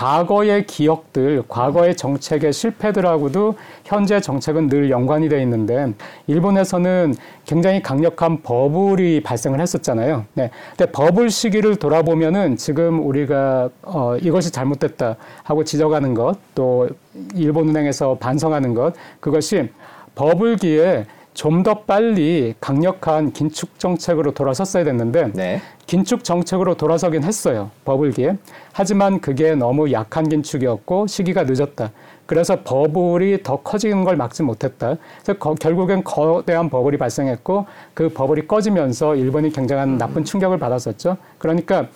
과거의 기억들, 과거의 정책의 실패들하고도 현재 정책은 늘 연관이 돼 있는데 일본에서는 굉장히 강력한 버블이 발생을 했었잖아요. 네. 근데 버블 시기를 돌아보면은 지금 우리가 어, 이것이 잘못됐다 하고 지적하는 것, 또 일본은행에서 반성하는 것, 그것이 버블기에 좀 더 빨리 강력한 긴축 정책으로 돌아섰어야 됐는데 네. 긴축 정책으로 돌아서긴 했어요. 버블기에. 하지만 그게 너무 약한 긴축이었고 시기가 늦었다. 그래서 버블이 더 커지는 걸 막지 못했다. 그래서 거, 결국엔 거대한 버블이 발생했고 그 버블이 꺼지면서 일본이 굉장한 나쁜 충격을 받았었죠. 그러니까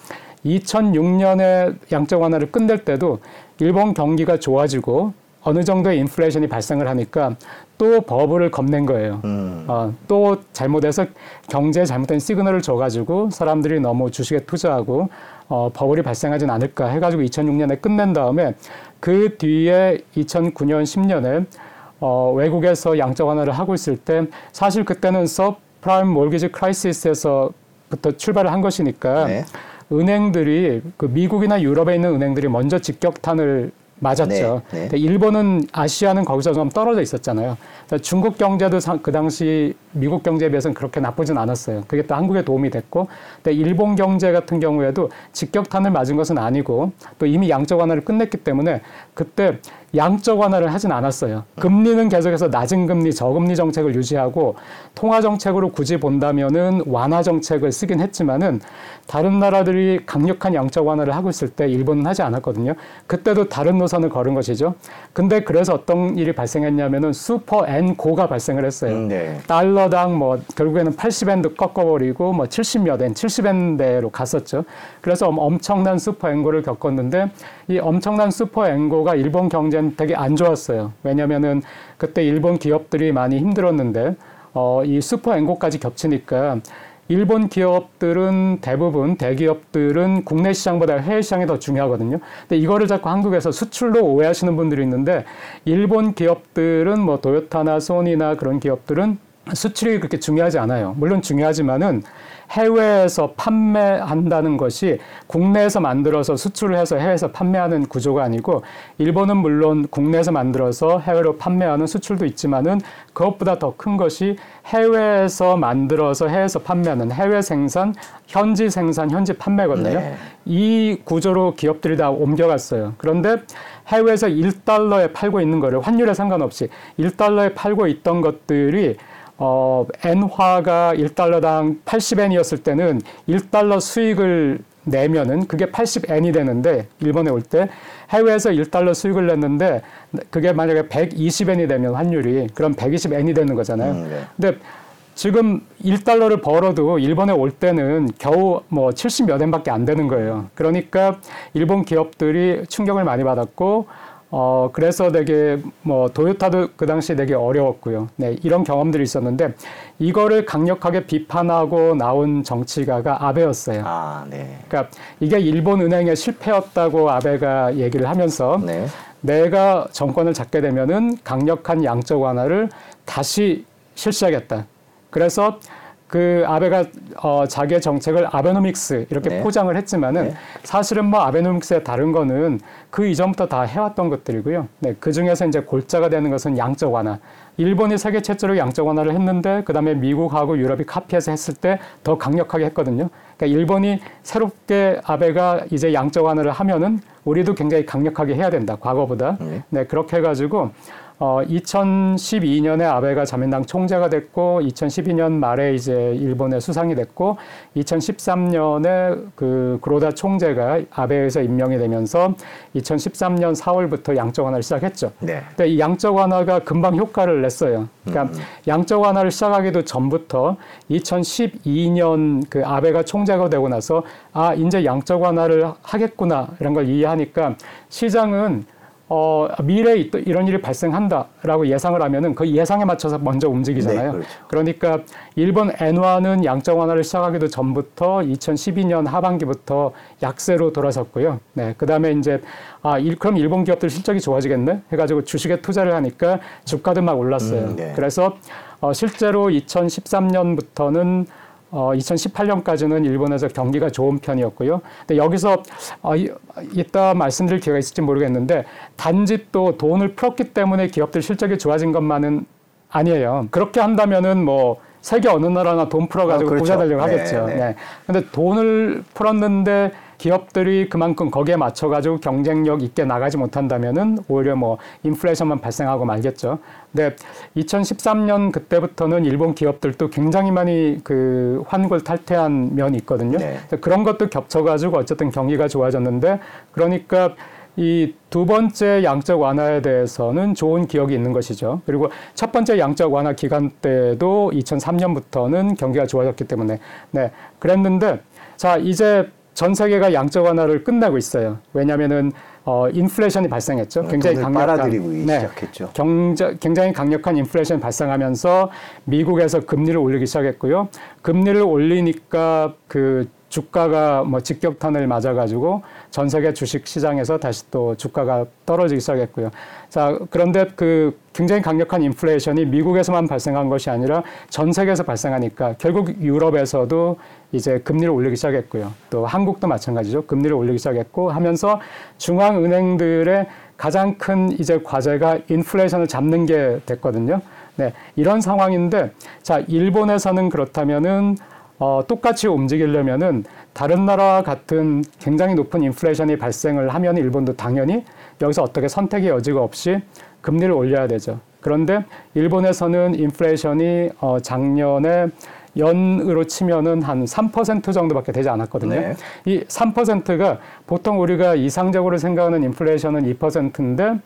2006년에 양적 완화를 끝낼 때도 일본 경기가 좋아지고 어느 정도의 인플레이션이 발생을 하니까 또 버블을 겁낸 거예요. 음. 어, 또 잘못해서 경제에 잘못된 시그널을 줘가지고 사람들이 너무 주식에 투자하고 어, 버블이 발생하진 않을까 해가지고 2006년에 끝낸 다음에 그 뒤에 2009년, 10년에 어, 외국에서 양적 완화를 하고 있을 때 사실 그때는 subprime mortgage crisis에서부터 출발을 한 것이니까 네. 은행들이 그 미국이나 유럽에 있는 은행들이 먼저 직격탄을 맞았죠. 네, 네. 일본은 아시아는 거기서 좀 떨어져 있었잖아요. 중국 경제도 그 당시 미국 경제에 비해서는 그렇게 나쁘진 않았어요. 그게 또 한국에 도움이 됐고, 근데 일본 경제 같은 경우에도 직격탄을 맞은 것은 아니고 또 이미 양적 완화를 끝냈기 때문에 그때 양적 완화를 하진 않았어요. 금리는 계속해서 낮은 금리, 저금리 정책을 유지하고 통화 정책으로 굳이 본다면은 완화 정책을 쓰긴 했지만은 다른 나라들이 강력한 양적 완화를 하고 있을 때 일본은 하지 않았거든요. 그때도 다른 노선을 걸은 것이죠. 근데 그래서 어떤 일이 발생했냐면은 슈퍼 엔고가 발생을 했어요. 음, 네. 달러당 뭐 결국에는 80엔도 꺾어버리고 뭐 70몇 엔, 70엔대로 갔었죠. 그래서 엄청난 슈퍼 엔고를 겪었는데 이 엄청난 슈퍼 엔고가 일본 경제는 되게 안 좋았어요. 왜냐면은 그때 일본 기업들이 많이 힘들었는데 어, 이 슈퍼 엔고까지 겹치니까 일본 기업들은 대부분 대기업들은 국내 시장보다 해외 시장이 더 중요하거든요. 근데 이거를 자꾸 한국에서 수출로 오해하시는 분들이 있는데 일본 기업들은 뭐 도요타나 소니나 그런 기업들은 수출이 그렇게 중요하지 않아요. 물론 중요하지만은 해외에서 판매한다는 것이 국내에서 만들어서 수출을 해서 해외에서 판매하는 구조가 아니고 일본은 물론 국내에서 만들어서 해외로 판매하는 수출도 있지만은 그것보다 더 큰 것이 해외에서 만들어서 해외에서 판매하는 해외 생산, 현지 생산, 현지 판매거든요. 네. 이 구조로 기업들이 다 옮겨갔어요. 그런데 해외에서 1달러에 팔고 있는 거를 환율에 상관없이 1달러에 팔고 있던 것들이 어, 엔화가 1달러당 80엔이었을 때는 1달러 수익을 내면은 그게 80엔이 되는데 일본에 올 때 해외에서 1달러 수익을 냈는데 그게 만약에 120엔이 되면 환율이 그럼 120엔이 되는 거잖아요. 음, 네. 근데 지금 1달러를 벌어도 일본에 올 때는 겨우 뭐 70몇 엔밖에 안 되는 거예요. 그러니까 일본 기업들이 충격을 많이 받았고 어, 그래서 되게 뭐 도요타도 그 당시에 되게 어려웠고요. 네, 이런 경험들이 있었는데 이거를 강력하게 비판하고 나온 정치가가 아베였어요. 아, 네. 그러니까 이게 일본 은행의 실패였다고 아베가 얘기를 하면서 네. 내가 정권을 잡게 되면은 강력한 양적 완화를 다시 실시하겠다. 그래서 그 아베가 어, 자기의 정책을 아베노믹스 이렇게 네. 포장을 했지만은 네. 사실은 뭐 아베노믹스의 다른 거는 그 이전부터 다 해왔던 것들이고요. 네, 그 중에서 이제 골자가 되는 것은 양적 완화. 일본이 세계 최초로 양적 완화를 했는데 그 다음에 미국하고 유럽이 카피해서 했을 때 더 강력하게 했거든요. 그러니까 일본이 새롭게 아베가 이제 양적 완화를 하면은 우리도 굉장히 강력하게 해야 된다. 과거보다. 네, 네 그렇게 해가지고 어, 2012년에 아베가 자민당 총재가 됐고 2012년 말에 이제 일본의 수상이 됐고 2013년에 그 그로다 총재가 아베에서 임명이 되면서 2013년 4월부터 양적 완화를 시작했죠. 네. 근데 이 양적 완화가 금방 효과를 냈어요. 그러니까 음. 양적 완화를 시작하기도 전부터 2012년 그 아베가 총재가 되고 나서 아 이제 양적 완화를 하겠구나 이런 걸 이해하니까 시장은 어, 미래에 이런 일이 발생한다라고 예상을 하면은 그 예상에 맞춰서 먼저 움직이잖아요. 네, 그렇죠. 그러니까 일본 엔화는 양적 완화를 시작하기도 전부터 2012년 하반기부터 약세로 돌아섰고요. 네, 그다음에 이제 아, 일, 그럼 일본 기업들 실적이 좋아지겠네 해가지고 주식에 투자를 하니까 주가도 막 올랐어요. 음, 네. 그래서 어, 실제로 2013년부터는 어, 2018년까지는 일본에서 경기가 좋은 편이었고요. 근데 여기서 어, 이, 이따 말씀드릴 기회가 있을지 모르겠는데 단지 또 돈을 풀었기 때문에 기업들 실적이 좋아진 것만은 아니에요. 그렇게 한다면은 뭐 세계 어느 나라나 돈 풀어가지고 아, 그렇죠. 부자 되려고 하겠죠. 네, 네. 네. 근데 돈을 풀었는데 기업들이 그만큼 거기에 맞춰가지고 경쟁력 있게 나가지 못한다면은 오히려 뭐 인플레이션만 발생하고 말겠죠. 근데 2013년 그때부터는 일본 기업들도 굉장히 많이 그 환골 탈퇴한 면이 있거든요. 네. 그런 것도 겹쳐가지고 어쨌든 경기가 좋아졌는데 그러니까 이 두 번째 양적 완화에 대해서는 좋은 기억이 있는 것이죠. 그리고 첫 번째 양적 완화 기간 때도 2003년부터는 경기가 좋아졌기 때문에 네 그랬는데 자 이제 전 세계가 양적 완화를 끝내고 있어요. 왜냐하면은 어, 인플레이션이 발생했죠. 어, 굉장히 강력한 네, 시작했죠. 경제, 굉장히 강력한 인플레이션이 발생하면서 미국에서 금리를 올리기 시작했고요. 금리를 올리니까 그 주가가 뭐 직격탄을 맞아가지고 전 세계 주식 시장에서 다시 또 주가가 떨어지기 시작했고요. 자, 그런데 그 굉장히 강력한 인플레이션이 미국에서만 발생한 것이 아니라 전 세계에서 발생하니까 결국 유럽에서도 이제 금리를 올리기 시작했고요. 또 한국도 마찬가지죠. 금리를 올리기 시작했고 하면서 중앙은행들의 가장 큰 이제 과제가 인플레이션을 잡는 게 됐거든요. 네, 이런 상황인데 자, 일본에서는 그렇다면은 어, 똑같이 움직이려면은 다른 나라와 같은 굉장히 높은 인플레이션이 발생을 하면 일본도 당연히 여기서 어떻게 선택의 여지가 없이 금리를 올려야 되죠. 그런데 일본에서는 인플레이션이 어, 작년에 연으로 치면은 한 3% 정도밖에 되지 않았거든요. 네. 이 3%가 보통 우리가 이상적으로 생각하는 인플레이션은 2%인데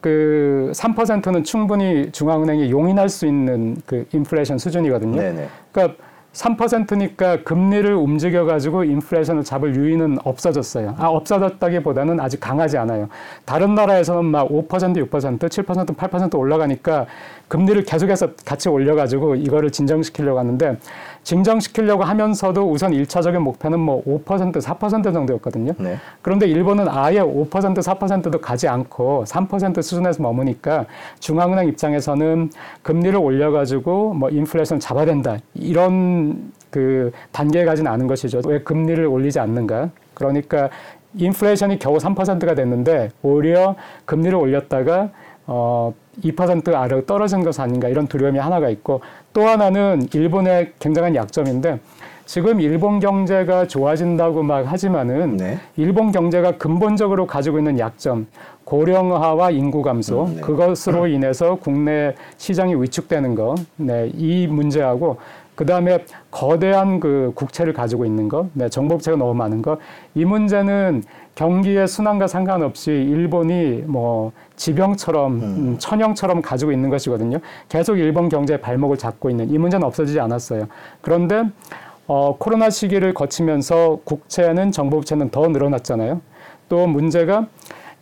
그 3%는 충분히 중앙은행이 용인할 수 있는 그 인플레이션 수준이거든요. 네네. 네. 그러니까 3%니까 금리를 움직여 가지고 인플레이션을 잡을 유인은 없어졌어요. 아, 없어졌다기보다는 아직 강하지 않아요. 다른 나라에서는 막 5%, 6%, 7%, 8% 올라가니까 금리를 계속해서 같이 올려 가지고 이거를 진정시키려고 하는데 진정시키려고 하면서도 우선 일차적인 목표는 뭐 5%, 4% 정도였거든요. 네. 그런데 일본은 아예 5%, 4%도 가지 않고 3% 수준에서 머무니까 중앙은행 입장에서는 금리를 올려가지고 뭐 인플레이션 잡아야 된다. 이런 그 단계에 가진 않은 것이죠. 왜 금리를 올리지 않는가? 그러니까 인플레이션이 겨우 3%가 됐는데 오히려 금리를 올렸다가 어, 2% 아래로 떨어진 것 아닌가 이런 두려움이 하나가 있고 또 하나는 일본의 굉장한 약점인데 지금 일본 경제가 좋아진다고 막 하지만은 네. 일본 경제가 근본적으로 가지고 있는 약점 고령화와 인구 감소 음, 네. 그것으로 인해서 국내 시장이 위축되는 거, 네, 이 문제하고 그 다음에 거대한 그 국채를 가지고 있는 것, 네, 정보부채가 너무 많은 것, 이 문제는 경기의 순환과 상관없이 일본이 뭐 지병처럼 음. 음. 천형처럼 가지고 있는 것이거든요. 계속 일본 경제의 발목을 잡고 있는 이 문제는 없어지지 않았어요. 그런데 어, 코로나 시기를 거치면서 국채는 정보부채는 더 늘어났잖아요. 또 문제가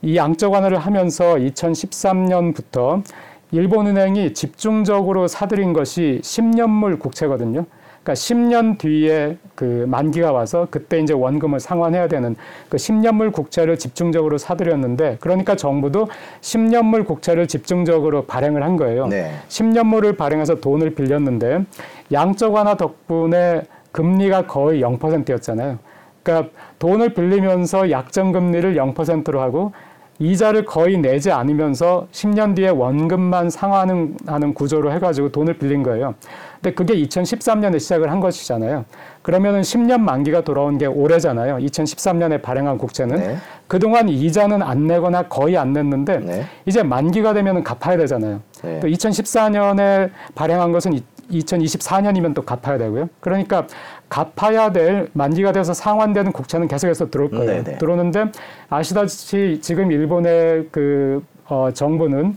이 양적 완화를 하면서 2013년부터 일본은행이 집중적으로 사들인 것이 10년물 국채거든요. 그러니까 10년 뒤에 그 만기가 와서 그때 이제 원금을 상환해야 되는 그 10년물 국채를 집중적으로 사들였는데 그러니까 정부도 10년물 국채를 집중적으로 발행을 한 거예요. 네. 10년물을 발행해서 돈을 빌렸는데 양적 완화 덕분에 금리가 거의 0%였잖아요. 그러니까 돈을 빌리면서 약정 금리를 0%로 하고 이자를 거의 내지 않으면서 10년 뒤에 원금만 상환하는 하는 구조로 해가지고 돈을 빌린 거예요. 근데 그게 2013년에 시작을 한 것이잖아요. 그러면은 10년 만기가 돌아온 게 올해잖아요. 2013년에 발행한 국채는 네. 그동안 이자는 안 내거나 거의 안 냈는데 네. 이제 만기가 되면은 갚아야 되잖아요. 네. 또 2014년에 발행한 것은 2024년이면 또 갚아야 되고요. 그러니까 갚아야 될 만기가 돼서 상환되는 국채는 계속해서 들어올 거예요. 네네. 들어오는데 아시다시피 지금 일본의 그 어, 정부는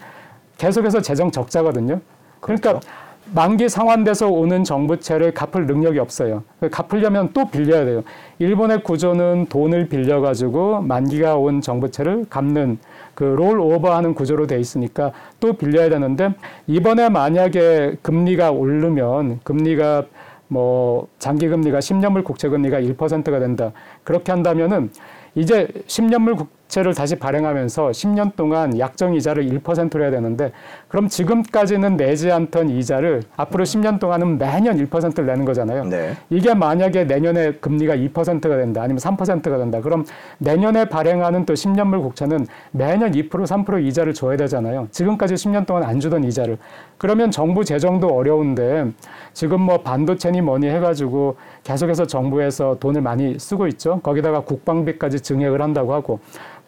계속해서 재정 적자거든요. 그러니까 그렇죠. 만기 상환돼서 오는 정부채를 갚을 능력이 없어요. 갚으려면 또 빌려야 돼요. 일본의 구조는 돈을 빌려가지고 만기가 온 정부채를 갚는 그 롤오버하는 구조로 돼 있으니까 또 빌려야 되는데 이번에 만약에 금리가 오르면 금리가 뭐 장기 금리가 10년물 국채 금리가 1%가 된다. 그렇게 한다면은 이제 10년물 국 채를 다시 발행하면서 10년 동안 약정 이자를 1%로 해야 되는데 그럼 지금까지는 내지 않던 이자를 앞으로 10년 동안은 매년 1%를 내는 거잖아요. 네. 이게 만약에 내년에 금리가 2%가 된다 아니면 3%가 된다. 그럼 내년에 발행하는 또 10년물 국채는 매년 2% 3% 이자를 줘야 되잖아요. 지금까지 10년 동안 안 주던 이자를. 그러면 정부 재정도 어려운데 지금 뭐 반도체니 뭐니 해가지고 계속해서 정부에서 돈을 많이 쓰고 있죠. 거기다가 국방비까지 증액을 한다고 하고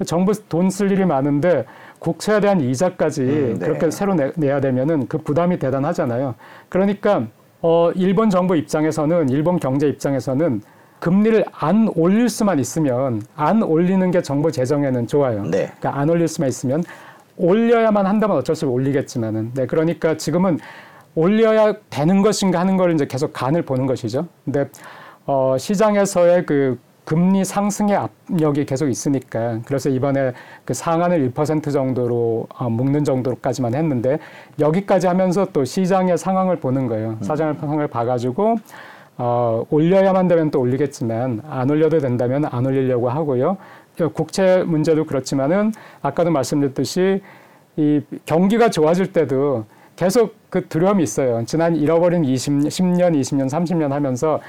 정부 돈 쓸 일이 많은데 국채에 대한 이자까지 음, 네. 그렇게 새로 내, 내야 되면은 그 부담이 대단하잖아요. 그러니까 어 일본 정부 입장에서는 일본 경제 입장에서는 금리를 안 올릴 수만 있으면 안 올리는 게 정부 재정에는 좋아요. 네. 그러니까 안 올릴 수만 있으면 올려야만 한다면 어쩔 수 없이 올리겠지만은 네 그러니까 지금은 올려야 되는 것인가 하는 걸 이제 계속 간을 보는 것이죠. 근데 어 시장에서의 그 금리 상승의 압력이 계속 있으니까 그래서 이번에 그 상한을 1% 정도로 어, 묶는 정도까지만 했는데 여기까지 하면서 또 시장의 상황을 보는 거예요. 음. 사장의 상황을 봐가지고 어, 올려야만 되면 또 올리겠지만 안 올려도 된다면 안 올리려고 하고요. 국채 문제도 그렇지만은 아까도 말씀드렸듯이 이 경기가 좋아질 때도 계속 그 두려움이 있어요. 지난 잃어버린 20, 10년, 20년, 30년 하면서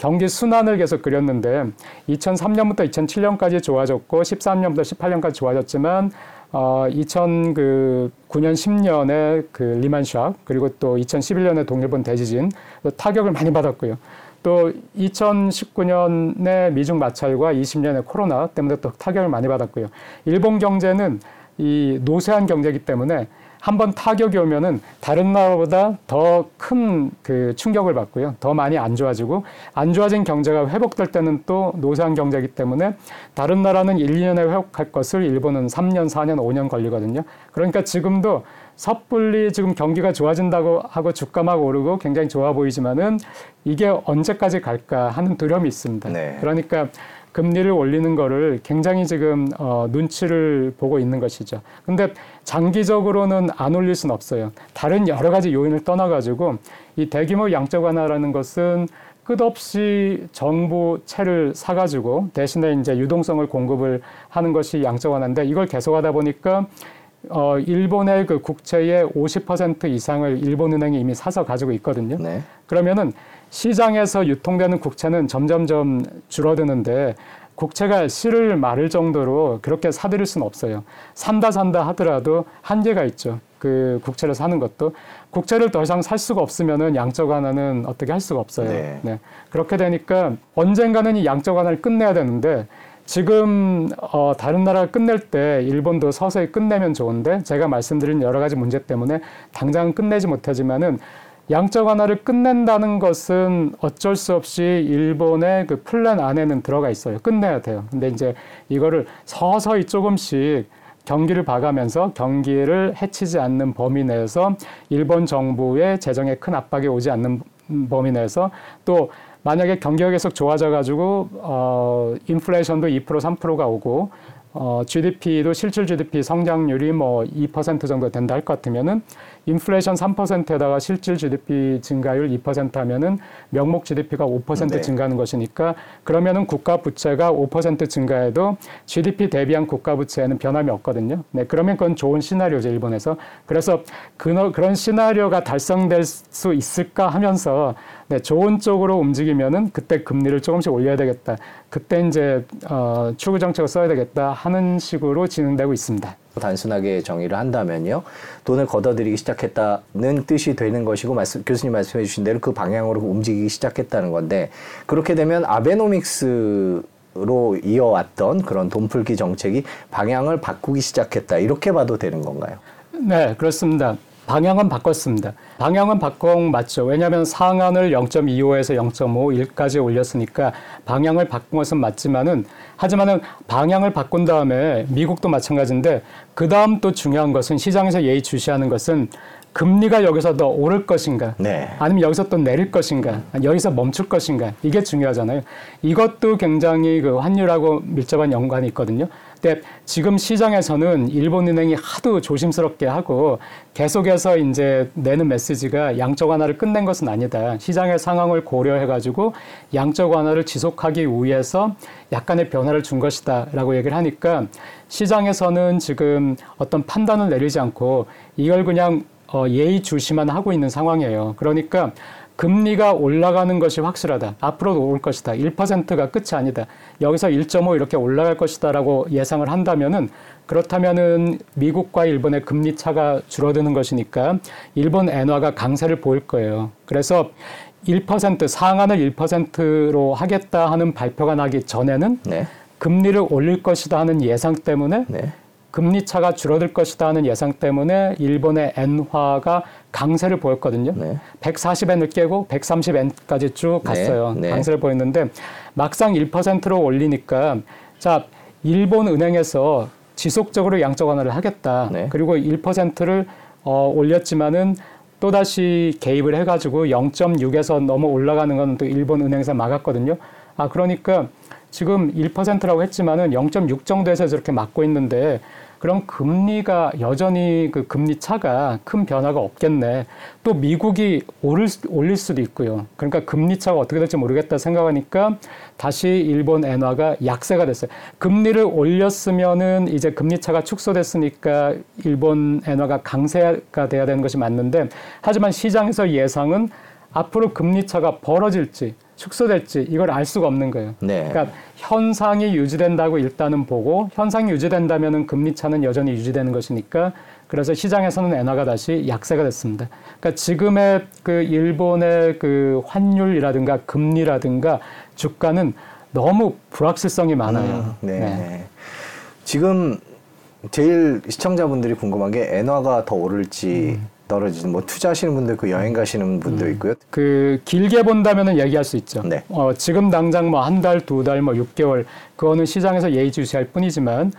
경기 순환을 계속 그렸는데 2003년부터 2007년까지 좋아졌고 13년부터 18년까지 좋아졌지만 어, 2009년, 10년에 그 리만샥 그리고 또 2011년에 동일본 대지진 타격을 많이 받았고요. 또 2019년에 미중 마찰과 20년에 코로나 때문에 또 타격을 많이 받았고요. 일본 경제는 이 노쇠한 경제이기 때문에 한번 타격이 오면은 다른 나라보다 더 큰 그 충격을 받고요. 더 많이 안 좋아지고 안 좋아진 경제가 회복될 때는 또 노쇠한 경제이기 때문에 다른 나라는 1, 2년에 회복할 것을 일본은 3년, 4년, 5년 걸리거든요. 그러니까 지금도 섣불리 지금 경기가 좋아진다고 하고 주가 막 오르고 굉장히 좋아 보이지만은 이게 언제까지 갈까 하는 두려움이 있습니다. 네. 그러니까 금리를 올리는 거를 굉장히 지금 어, 눈치를 보고 있는 것이죠. 근데 장기적으로는 안 올릴 수는 없어요. 다른 여러 가지 요인을 떠나가지고 이 대규모 양적 완화라는 것은 끝없이 정부 채를 사가지고 대신에 이제 유동성을 공급을 하는 것이 양적 완화인데 이걸 계속하다 보니까 어, 일본의 그 국채의 50% 이상을 일본은행이 이미 사서 가지고 있거든요. 네. 그러면은 시장에서 유통되는 국채는 점점점 줄어드는데 국채가 실을 마를 정도로 그렇게 사들일 수는 없어요. 산다 산다 하더라도 한계가 있죠. 그 국채를 사는 것도 국채를 더 이상 살 수가 없으면은 양적 완화는 어떻게 할 수가 없어요. 네. 네. 그렇게 되니까 언젠가는 이 양적 완화를 끝내야 되는데 지금 어, 다른 나라가 끝낼 때 일본도 서서히 끝내면 좋은데 제가 말씀드린 여러 가지 문제 때문에 당장 끝내지 못하지만은 양적 완화를 끝낸다는 것은 어쩔 수 없이 일본의 그 플랜 안에는 들어가 있어요. 끝내야 돼요. 근데 이제 이거를 서서히 조금씩 경기를 봐가면서 경기를 해치지 않는 범위 내에서 일본 정부의 재정에 큰 압박이 오지 않는 범위 내에서 또 만약에 경기가 계속 좋아져 가지고 어 인플레이션도 2% 3%가 오고 어 GDP도 실질 GDP 성장률이 뭐 2% 정도 된다 할 것 같으면은 인플레이션 3%에다가 실질 GDP 증가율 2% 하면은 명목 GDP가 5% 네. 증가하는 것이니까 그러면은 국가 부채가 5% 증가해도 GDP 대비한 국가 부채에는 변함이 없거든요. 네, 그러면 그건 좋은 시나리오죠, 일본에서. 그래서 그, 그런 시나리오가 달성될 수 있을까 하면서 네, 좋은 쪽으로 움직이면은 그때 금리를 조금씩 올려야 되겠다. 그때 이제 어, 추구 정책을 써야 되겠다 하는 식으로 진행되고 있습니다. 단순하게 정의를 한다면요. 돈을 걷어들이기 시작했다는 뜻이 되는 것이고 말씀, 교수님 말씀해 주신 대로 그 방향으로 움직이기 시작했다는 건데 그렇게 되면 아베노믹스 로 이어왔던 그런 돈풀기 정책이 방향을 바꾸기 시작했다 이렇게 봐도 되는 건가요? 네 그렇습니다. 방향은 바꿨습니다. 방향은 바꾼 맞죠. 왜냐하면 상한을 0.25에서 0.51까지 올렸으니까 방향을 바꾼 것은 맞지만은 하지만은 방향을 바꾼 다음에 미국도 마찬가지인데 그 다음 또 중요한 것은 시장에서 예의 주시하는 것은 금리가 여기서 더 오를 것인가 네. 아니면 여기서 또 내릴 것인가 여기서 멈출 것인가 이게 중요하잖아요. 이것도 굉장히 그 환율하고 밀접한 연관이 있거든요. 근데 지금 시장에서는 일본은행이 하도 조심스럽게 하고 계속해서 이제 내는 메시지가 양적 완화를 끝낸 것은 아니다. 시장의 상황을 고려해가지고 양적 완화를 지속하기 위해서 약간의 변화를 준 것이다라고 얘기를 하니까 시장에서는 지금 어떤 판단을 내리지 않고 이걸 그냥 어, 예의주시만 하고 있는 상황이에요. 그러니까 금리가 올라가는 것이 확실하다. 앞으로도 올 것이다. 1%가 끝이 아니다. 여기서 1.5 이렇게 올라갈 것이다라고 예상을 한다면은 그렇다면은 미국과 일본의 금리 차가 줄어드는 것이니까 일본 엔화가 강세를 보일 거예요. 그래서 1% 상한을 1%로 하겠다 하는 발표가 나기 전에는 네. 금리를 올릴 것이다 하는 예상 때문에 네. 금리 차가 줄어들 것이다 하는 예상 때문에 일본의 엔화가 강세를 보였거든요. 네. 140엔을 깨고 130엔까지 쭉 갔어요. 네. 네. 강세를 보였는데 막상 1%로 올리니까 자 일본 은행에서 지속적으로 양적 완화를 하겠다. 네. 그리고 1%를 어, 올렸지만은 또 다시 개입을 해가지고 0.6에서 넘어 올라가는 건 또 일본 은행에서 막았거든요. 아 그러니까 지금 1%라고 했지만은 0.6 정도에서 저렇게 막고 있는데 그럼 금리가 여전히 그 금리 차가 큰 변화가 없겠네. 또 미국이 오를, 올릴 수도 있고요. 그러니까 금리 차가 어떻게 될지 모르겠다 생각하니까 다시 일본 엔화가 약세가 됐어요. 금리를 올렸으면은 이제 금리 차가 축소됐으니까 일본 엔화가 강세가 돼야 되는 것이 맞는데 하지만 시장에서 예상은 앞으로 금리 차가 벌어질지 축소될지 이걸 알 수가 없는 거예요. 네. 그러니까 현상이 유지된다고 일단은 보고 현상이 유지된다면은 금리 차는 여전히 유지되는 것이니까 그래서 시장에서는 엔화가 다시 약세가 됐습니다. 그러니까 지금의 그 일본의 그 환율이라든가 금리라든가 주가는 너무 불확실성이 많아요. 음, 네. 네. 지금 제일 시청자분들이 궁금한 게 엔화가 더 오를지 음. 떨어지는 뭐 투자하시는 분들 그 여행 가시는 분도 음. 있고요. 그 길게 본다면은 얘기할 수 있죠. 네. 어, 지금 당장 뭐 한 달, 두 달, 뭐 6개월 그거는 시장에서 예의주시할 뿐이지만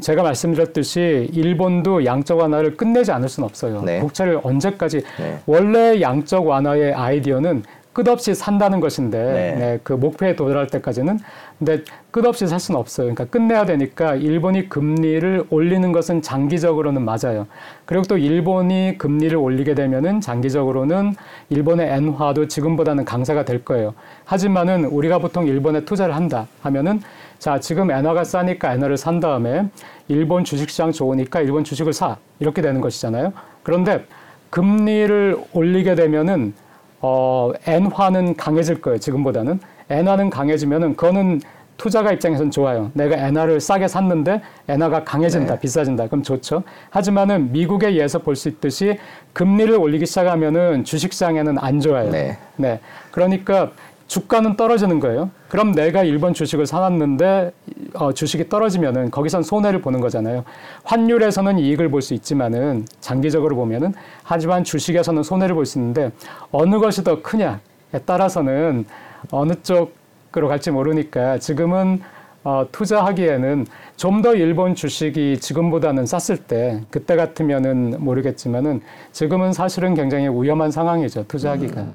제가 말씀드렸듯이 일본도 양적 완화를 끝내지 않을 수는 없어요. 네. 국채를 언제까지 네. 원래 양적 완화의 아이디어는 끝없이 산다는 것인데 네. 네, 그 목표에 도달할 때까지는 근데 끝없이 살 수는 없어요. 그러니까 끝내야 되니까 일본이 금리를 올리는 것은 장기적으로는 맞아요. 그리고 또 일본이 금리를 올리게 되면은 장기적으로는 일본의 엔화도 지금보다는 강세가 될 거예요. 하지만은 우리가 보통 일본에 투자를 한다 하면은 자 지금 엔화가 싸니까 엔화를 산 다음에 일본 주식시장 좋으니까 일본 주식을 사 이렇게 되는 것이잖아요. 그런데 금리를 올리게 되면은 어, 엔화는 강해질 거예요. 지금보다는. 엔화는 강해지면은 그거는 투자가 입장에선 좋아요. 내가 엔화를 싸게 샀는데 엔화가 강해진다, 네. 비싸진다. 그럼 좋죠. 하지만은 미국에 의해서 볼 수 있듯이 금리를 올리기 시작하면은 주식시장에는 안 좋아요. 네. 네. 그러니까 주가는 떨어지는 거예요. 그럼 내가 일본 주식을 사놨는데 어, 주식이 떨어지면은 거기선 손해를 보는 거잖아요. 환율에서는 이익을 볼 수 있지만은 장기적으로 보면은 하지만 주식에서는 손해를 볼 수 있는데 어느 것이 더 크냐에 따라서는 어느 쪽으로 갈지 모르니까 지금은 어, 투자하기에는 좀 더 일본 주식이 지금보다는 쌌을 때 그때 같으면은 모르겠지만은 지금은 사실은 굉장히 위험한 상황이죠 투자하기가. 음.